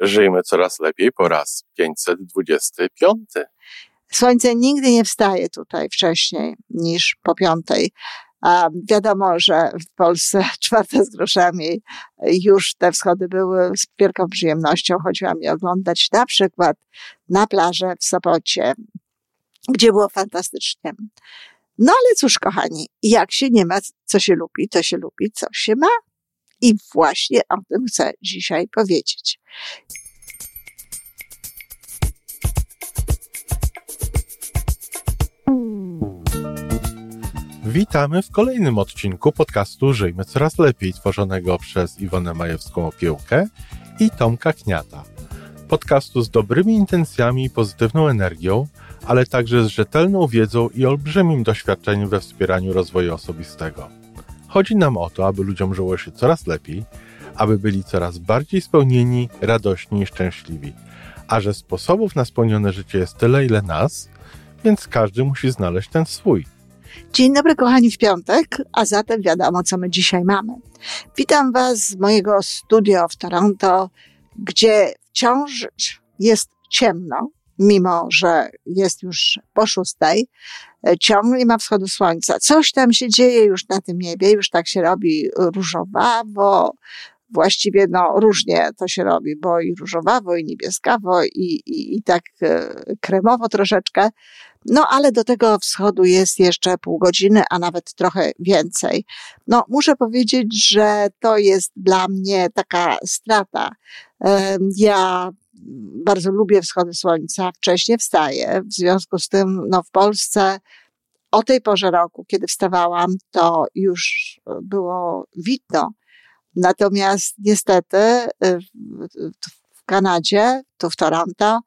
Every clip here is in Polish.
Żyjmy coraz lepiej po raz 525. Słońce nigdy nie wstaje tutaj wcześniej niż po piątej. A wiadomo, że w Polsce czwarta z groszami już te wschody były z wielką przyjemnością. Chodziłam je oglądać na przykład na plażę w Sopocie, gdzie było fantastycznie. No ale cóż, kochani, jak się nie ma, co się lubi, to się lubi, co się ma. I właśnie o tym chcę dzisiaj powiedzieć. Witamy w kolejnym odcinku podcastu Żyjmy Coraz Lepiej, tworzonego przez Iwonę Majewską Opiełkę i Tomka Kniata. Podcastu z dobrymi intencjami i pozytywną energią, ale także z rzetelną wiedzą i olbrzymim doświadczeniem we wspieraniu rozwoju osobistego. Chodzi nam o to, aby ludziom żyło się coraz lepiej, aby byli coraz bardziej spełnieni, radośni i szczęśliwi. A że sposobów na spełnione życie jest tyle, ile nas, więc każdy musi znaleźć ten swój. Dzień dobry, kochani, w piątek, a zatem wiadomo, co my dzisiaj mamy. Witam Was z mojego studio w Toronto, gdzie wciąż jest ciemno, mimo że jest już po szóstej. Ciągle nie ma wschodu słońca. Coś tam się dzieje już na tym niebie, już tak się robi różowawo, właściwie no różnie to się robi, bo i różowawo, i niebieskawo, i, i, i tak e, kremowo troszeczkę. No ale do tego wschodu jest jeszcze pół godziny, a nawet trochę więcej. No muszę powiedzieć, że to jest dla mnie taka strata. Ja bardzo lubię wschody słońca, wcześniej wstaję, w związku z tym no w Polsce o tej porze roku, kiedy wstawałam, to już było widno. Natomiast niestety w Kanadzie, tu w Toronto,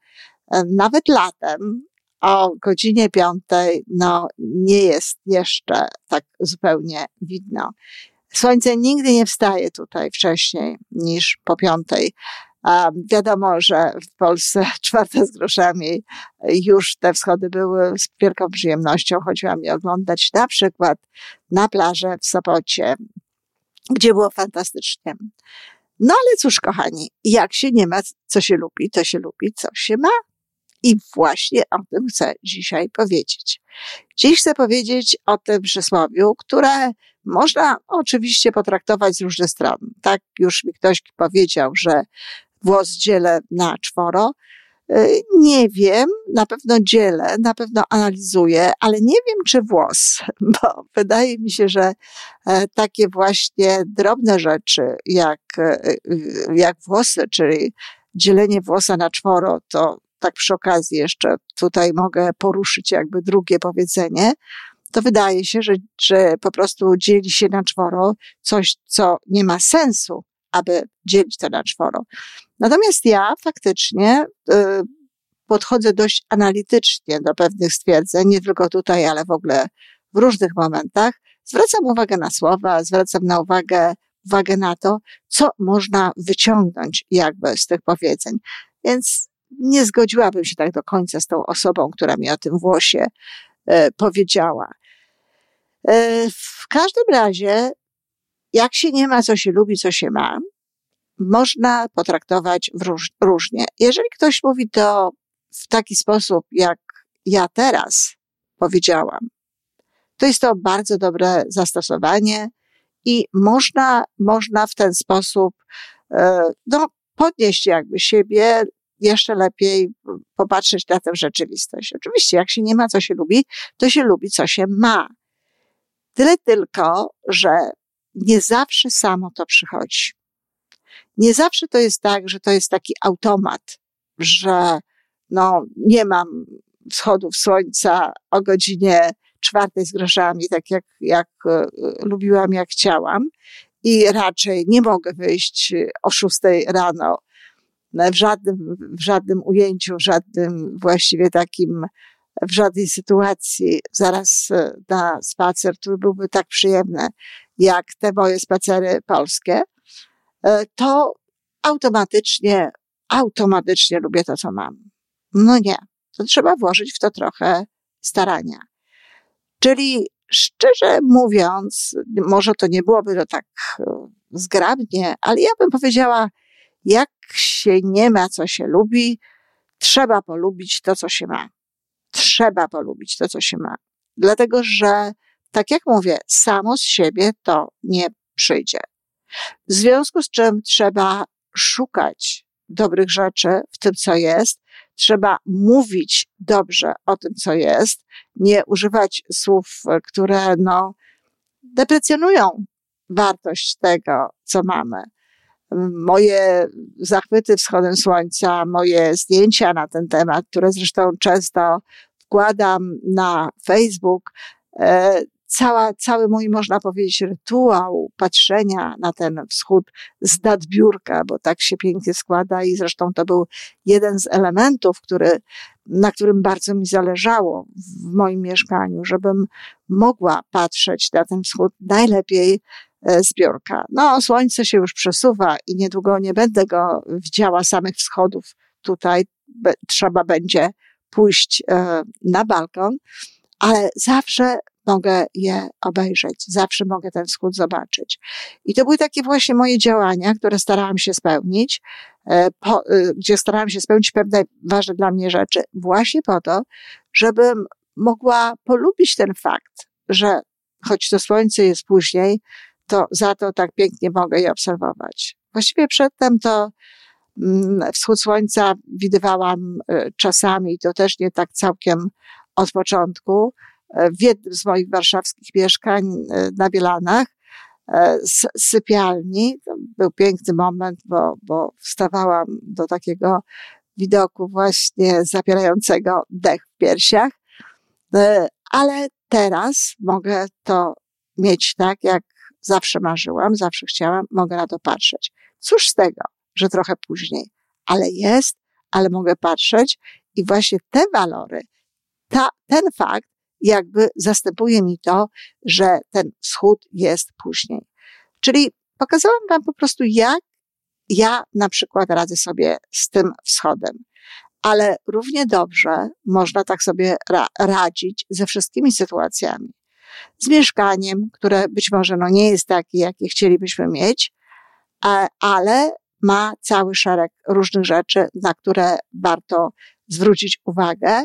nawet latem o godzinie piątej, no nie jest jeszcze tak zupełnie widno. Słońce nigdy nie wstaje tutaj wcześniej niż po piątej. A wiadomo, że w Polsce czwarta z groszami już te wschody były z wielką przyjemnością. Chodziłam je oglądać na przykład na plażę w Sopocie, gdzie było fantastycznie. No ale cóż, kochani, jak się nie ma, co się lubi, to się lubi, co się ma. I właśnie o tym chcę dzisiaj powiedzieć. Dziś chcę powiedzieć o tym przysłowiu, które można oczywiście potraktować z różnych stron. Tak już mi ktoś powiedział, że włos dzielę na czworo. Y, nie wiem, na pewno dzielę, na pewno analizuję, ale nie wiem, czy włos, bo wydaje mi się, że e, takie właśnie drobne rzeczy, jak, e, jak włosy, czyli dzielenie włosa na czworo, to tak przy okazji jeszcze tutaj mogę poruszyć jakby drugie powiedzenie, to wydaje się, że, że po prostu dzieli się na czworo coś, co nie ma sensu, aby dzielić to na czworo. Natomiast ja faktycznie y, podchodzę dość analitycznie do pewnych stwierdzeń, nie tylko tutaj, ale w ogóle w różnych momentach. Zwracam uwagę na słowa, zwracam na uwagę, uwagę na to, co można wyciągnąć jakby z tych powiedzeń. Więc nie zgodziłabym się tak do końca z tą osobą, która mi o tym włosie e, powiedziała. E, w każdym razie, jak się nie ma, co się lubi, co się ma, można potraktować róż, różnie. Jeżeli ktoś mówi to w taki sposób, jak ja teraz powiedziałam, to jest to bardzo dobre zastosowanie i można, można w ten sposób, e, no, podnieść jakby siebie, jeszcze lepiej popatrzeć na tę rzeczywistość. Oczywiście, jak się nie ma, co się lubi, to się lubi, co się ma. Tyle tylko, że nie zawsze samo to przychodzi. Nie zawsze to jest tak, że to jest taki automat, że no, nie mam wschodów słońca o godzinie czwartej z groszami, tak jak, jak e, lubiłam, jak chciałam. I raczej nie mogę wyjść o szóstej rano w żadnym, w żadnym ujęciu, w żadnym właściwie takim, w żadnej sytuacji zaraz e, na spacer, który byłby tak przyjemny jak te moje spacery polskie, e, to automatycznie, automatycznie lubię to, co mam. No nie. To trzeba włożyć w to trochę starania. Czyli szczerze mówiąc, może to nie byłoby to tak e, zgrabnie, ale ja bym powiedziała, Jak się nie ma, co się lubi, trzeba polubić to, co się ma. Trzeba polubić to, co się ma. Dlatego, że, tak jak mówię, samo z siebie to nie przyjdzie. W związku z czym trzeba szukać dobrych rzeczy w tym, co jest. Trzeba mówić dobrze o tym, co jest. Nie używać słów, które, no, deprecjonują wartość tego, co mamy. Moje zachwyty wschodem słońca, moje zdjęcia na ten temat, które zresztą często wkładam na Facebook, e, cała, cały mój, można powiedzieć, rytuał patrzenia na ten wschód z biurka, bo tak się pięknie składa i zresztą to był jeden z elementów, który, na którym bardzo mi zależało w moim mieszkaniu, żebym mogła patrzeć na ten wschód najlepiej e, z biurka. No, słońce się już przesuwa i niedługo nie będę go widziała samych wschodów tutaj. Trzeba będzie pójść e, na balkon, ale zawsze mogę je obejrzeć, zawsze mogę ten wschód zobaczyć. I to były takie właśnie moje działania, które starałam się spełnić, e, po, e, gdzie starałam się spełnić pewne ważne dla mnie rzeczy, właśnie po to, żebym mogła polubić ten fakt, że choć to słońce jest później, to za to tak pięknie mogę je obserwować. Właściwie przedtem to mm, wschód słońca widywałam e, czasami, to też nie tak całkiem od początku, w jednym z moich warszawskich mieszkań e, na Bielanach, e, z sypialni. Był piękny moment, bo, bo wstawałam do takiego widoku właśnie zapierającego dech w piersiach. E, ale teraz mogę to mieć tak, jak zawsze marzyłam, zawsze chciałam, mogę na to patrzeć. Cóż z tego, że trochę później, ale jest, ale mogę patrzeć i właśnie te walory, ta, ten fakt jakby zastępuje mi to, że ten wschód jest później. Czyli pokazałam wam po prostu, jak ja na przykład radzę sobie z tym wschodem. Ale równie dobrze można tak sobie ra radzić ze wszystkimi sytuacjami. Z mieszkaniem, które być może no nie jest takie, jakie chcielibyśmy mieć, ale ma cały szereg różnych rzeczy, na które warto zwrócić uwagę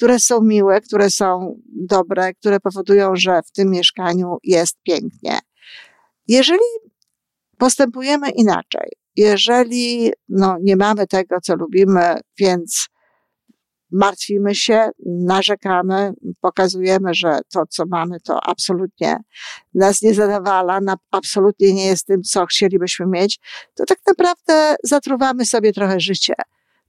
które są miłe, które są dobre, które powodują, że w tym mieszkaniu jest pięknie. Jeżeli postępujemy inaczej, jeżeli no, nie mamy tego, co lubimy, więc martwimy się, narzekamy, pokazujemy, że to, co mamy, to absolutnie nas nie zadawala, absolutnie nie jest tym, co chcielibyśmy mieć, to tak naprawdę zatruwamy sobie trochę życie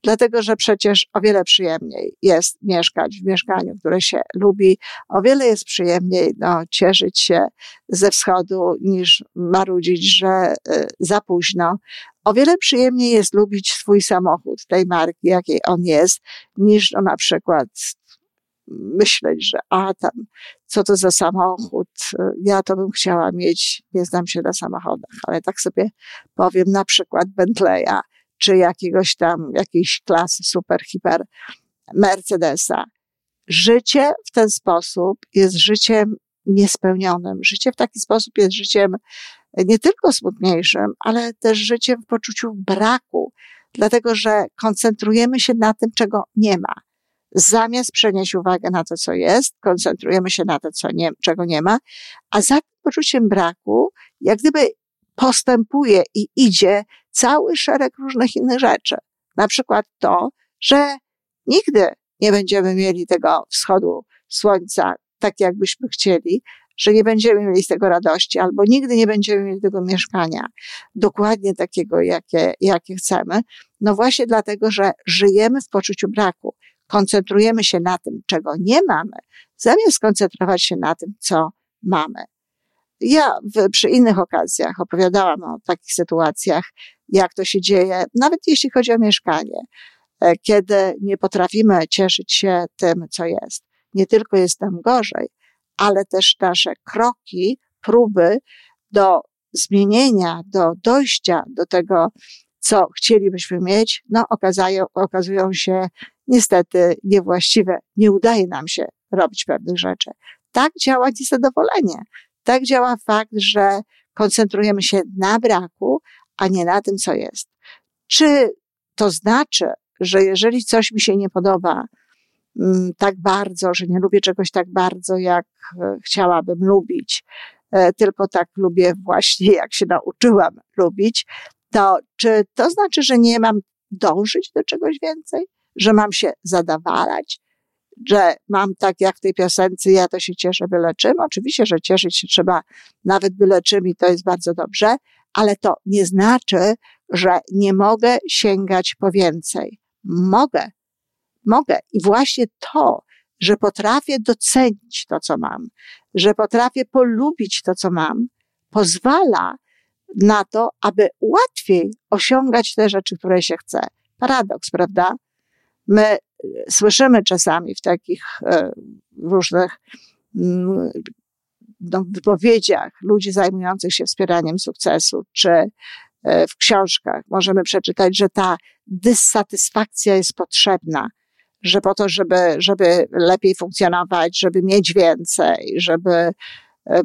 dlatego że przecież o wiele przyjemniej jest mieszkać w mieszkaniu, które się lubi, o wiele jest przyjemniej no, cieszyć się ze wschodu niż marudzić, że y, za późno. O wiele przyjemniej jest lubić swój samochód, tej marki, jakiej on jest, niż no, na przykład myśleć, że a tam, co to za samochód, ja to bym chciała mieć, nie znam się na samochodach, ale tak sobie powiem, na przykład Bentleya, czy jakiegoś tam, jakiejś klasy super, hiper Mercedesa. Życie w ten sposób jest życiem niespełnionym. Życie w taki sposób jest życiem nie tylko smutniejszym, ale też życiem w poczuciu braku, dlatego że koncentrujemy się na tym, czego nie ma. Zamiast przenieść uwagę na to, co jest, koncentrujemy się na to, co nie, czego nie ma, a za poczuciem braku, jak gdyby postępuje i idzie cały szereg różnych innych rzeczy. Na przykład to, że nigdy nie będziemy mieli tego wschodu słońca tak, jakbyśmy chcieli, że nie będziemy mieli z tego radości, albo nigdy nie będziemy mieli tego mieszkania dokładnie takiego, jakie, jakie chcemy. No właśnie dlatego, że żyjemy w poczuciu braku. Koncentrujemy się na tym, czego nie mamy, zamiast koncentrować się na tym, co mamy. Ja w, przy innych okazjach opowiadałam o takich sytuacjach, jak to się dzieje, nawet jeśli chodzi o mieszkanie, e, kiedy nie potrafimy cieszyć się tym, co jest. Nie tylko jest nam gorzej, ale też nasze kroki, próby do zmienienia, do dojścia do tego, co chcielibyśmy mieć, no okazają, okazują się niestety niewłaściwe. Nie udaje nam się robić pewnych rzeczy. Tak działa niezadowolenie. Tak działa fakt, że koncentrujemy się na braku, a nie na tym, co jest. Czy to znaczy, że jeżeli coś mi się nie podoba mm, tak bardzo, że nie lubię czegoś tak bardzo, jak e, chciałabym lubić, e, tylko tak lubię właśnie, jak się nauczyłam lubić, to czy to znaczy, że nie mam dążyć do czegoś więcej? Że mam się zadawalać? Że mam tak jak w tej piosence, ja to się cieszę byle czym? Oczywiście, że cieszyć się trzeba nawet byle czym i to jest bardzo dobrze, ale to nie znaczy, że nie mogę sięgać po więcej. Mogę, mogę. I właśnie to, że potrafię docenić to, co mam, że potrafię polubić to, co mam, pozwala na to, aby łatwiej osiągać te rzeczy, które się chce. Paradoks, prawda? My e, słyszymy czasami w takich e, różnych no, wypowiedziach ludzi zajmujących się wspieraniem sukcesu, czy e, w książkach możemy przeczytać, że ta dysatysfakcja jest potrzebna, że po to, żeby, żeby lepiej funkcjonować, żeby mieć więcej, żeby e,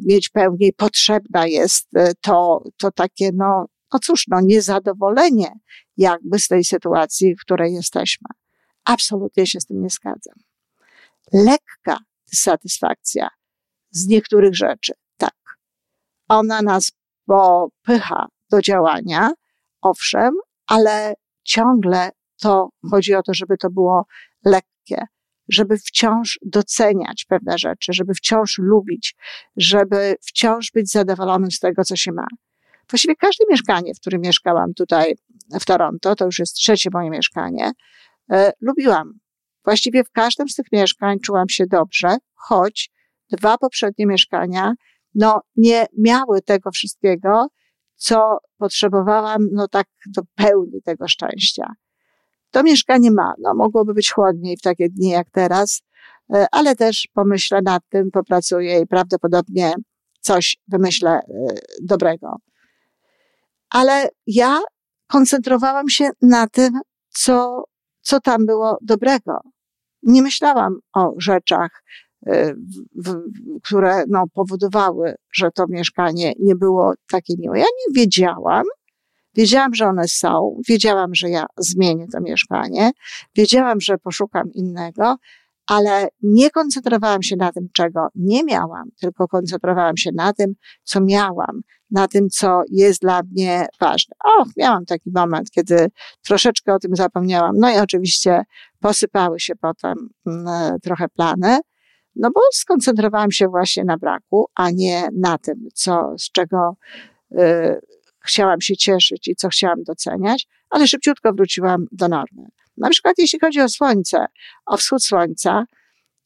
mieć pełniej, potrzebna jest e, to, to takie, no, no cóż, no, niezadowolenie jakby z tej sytuacji, w której jesteśmy. Absolutnie się z tym nie zgadzam. Lekka dysatysfakcja z niektórych rzeczy. Tak. Ona nas popycha do działania, owszem, ale ciągle to chodzi o to, żeby to było lekkie, żeby wciąż doceniać pewne rzeczy, żeby wciąż lubić, żeby wciąż być zadowolonym z tego, co się ma. Właściwie każde mieszkanie, w którym mieszkałam tutaj w Toronto, to już jest trzecie moje mieszkanie, e, lubiłam. Właściwie w każdym z tych mieszkań czułam się dobrze, choć dwa poprzednie mieszkania, no nie miały tego wszystkiego, co potrzebowałam, no tak do pełni tego szczęścia. To mieszkanie ma, no mogłoby być chłodniej w takie dni jak teraz, e, ale też pomyślę nad tym, popracuję i prawdopodobnie coś wymyślę e, dobrego. Ale ja koncentrowałam się na tym, co, co tam było dobrego. Nie myślałam o rzeczach, w, które no, powodowały, że to mieszkanie nie było takie miłe. Ja nie wiedziałam, Wiedziałam, że one są, wiedziałam, że ja zmienię to mieszkanie, wiedziałam, że poszukam innego, ale nie koncentrowałam się na tym, czego nie miałam, tylko koncentrowałam się na tym, co miałam, na tym, co jest dla mnie ważne. O, miałam taki moment, kiedy troszeczkę o tym zapomniałam. No i oczywiście posypały się potem mm, trochę plany, no bo skoncentrowałam się właśnie na braku, a nie na tym, co, z czego y, chciałam się cieszyć i co chciałam doceniać, ale szybciutko wróciłam do normy. Na przykład jeśli chodzi o słońce, o wschód słońca,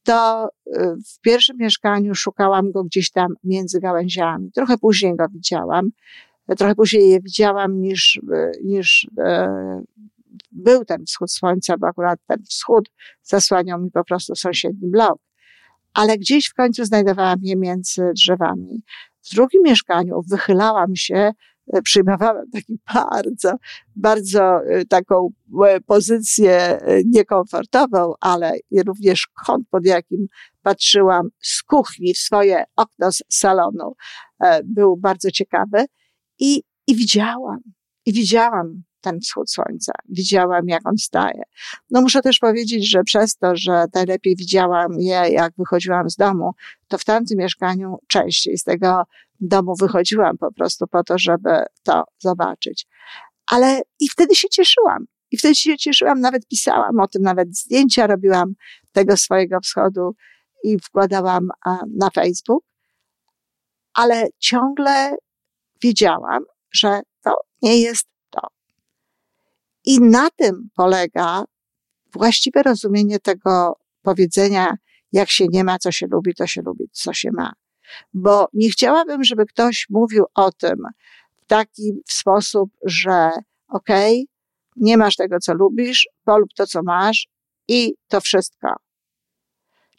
to y, w pierwszym mieszkaniu szukałam go gdzieś tam między gałęziami. Trochę później go widziałam. Trochę później je widziałam niż, y, niż e, był ten wschód słońca, bo akurat ten wschód zasłaniał mi po prostu sąsiedni blok ale gdzieś w końcu znajdowałam je między drzewami. W drugim mieszkaniu wychylałam się, e, przyjmowałam taki bardzo, bardzo e, taką e, pozycję niekomfortową, ale również kąt, pod jakim patrzyłam z kuchni w swoje okno z salonu, był bardzo ciekawy i, i widziałam, i widziałam ten wschód słońca. Widziałam, jak on staje. No muszę też powiedzieć, że przez to, że najlepiej widziałam je, jak wychodziłam z domu, to w tamtym mieszkaniu częściej z tego domu wychodziłam po prostu po to, żeby to zobaczyć. Ale i wtedy się cieszyłam. I wtedy się cieszyłam, nawet pisałam o tym, nawet zdjęcia robiłam tego swojego wschodu i wkładałam na Facebook. Ale ciągle wiedziałam, że to nie jest i na tym polega właściwe rozumienie tego powiedzenia, jak się nie ma, co się lubi, to się lubi, co się ma. Bo nie chciałabym, żeby ktoś mówił o tym w taki sposób, że okej, okay, nie masz tego, co lubisz, polub to, co masz i to wszystko.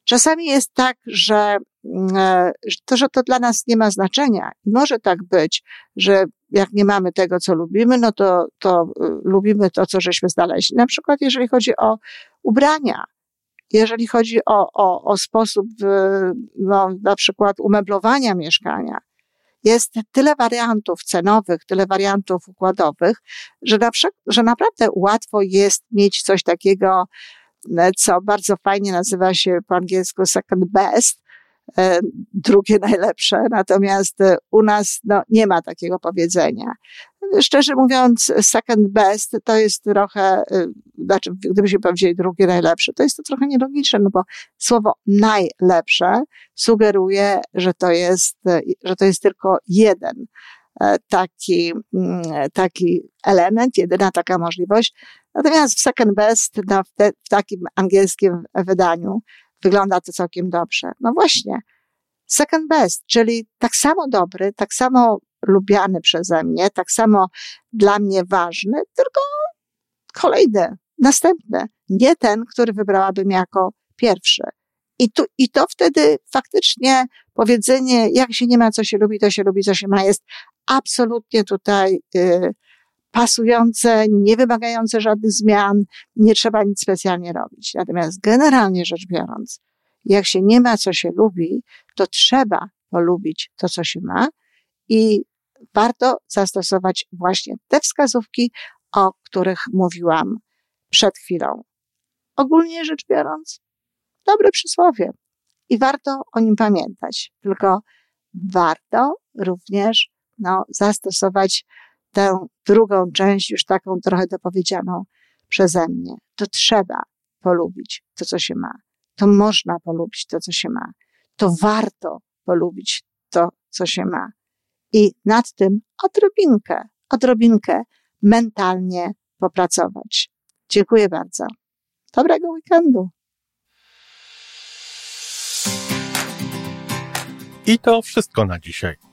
Czasami jest tak, że mm, e, to, że to dla nas nie ma znaczenia. Może tak być, że jak nie mamy tego, co lubimy, no to, to y, lubimy to, co żeśmy znaleźli. Na przykład, jeżeli chodzi o ubrania, jeżeli chodzi o, o, o sposób, y, no, na przykład umeblowania mieszkania. jest tyle wariantów cenowych, tyle wariantów układowych, że, na, że naprawdę łatwo jest mieć coś takiego, co bardzo fajnie nazywa się po angielsku second best, drugie najlepsze, natomiast e, u nas no, nie ma takiego powiedzenia. Szczerze mówiąc, second best to jest trochę, e, znaczy, gdybyśmy powiedzieli drugie najlepsze, to jest to trochę nielogiczne, no bo słowo najlepsze sugeruje, że to jest, że to jest tylko jeden taki, mm, taki element, jedyna taka możliwość. Natomiast w second best, no, w, te, w takim angielskim wydaniu, wygląda to całkiem dobrze. No właśnie, second best, czyli tak samo dobry, tak samo lubiany przeze mnie, tak samo dla mnie ważny, tylko kolejny, następny. Nie ten, który wybrałabym jako pierwszy. I, tu, I to wtedy faktycznie powiedzenie, jak się nie ma, co się lubi, to się lubi, co się ma, jest absolutnie tutaj y, pasujące, nie wymagające żadnych zmian, nie trzeba nic specjalnie robić. Natomiast generalnie rzecz biorąc, jak się nie ma, co się lubi, to trzeba polubić to, co się ma i warto zastosować właśnie te wskazówki, o których mówiłam przed chwilą. Ogólnie rzecz biorąc, dobre przysłowie i warto o nim pamiętać, tylko warto również no, zastosować tę drugą część, już taką trochę dopowiedzianą przeze mnie. To trzeba polubić to, co się ma. To można polubić to, co się ma. To warto polubić to, co się ma. I nad tym odrobinkę, odrobinkę mentalnie popracować. Dziękuję bardzo. Dobrego weekendu. I to wszystko na dzisiaj.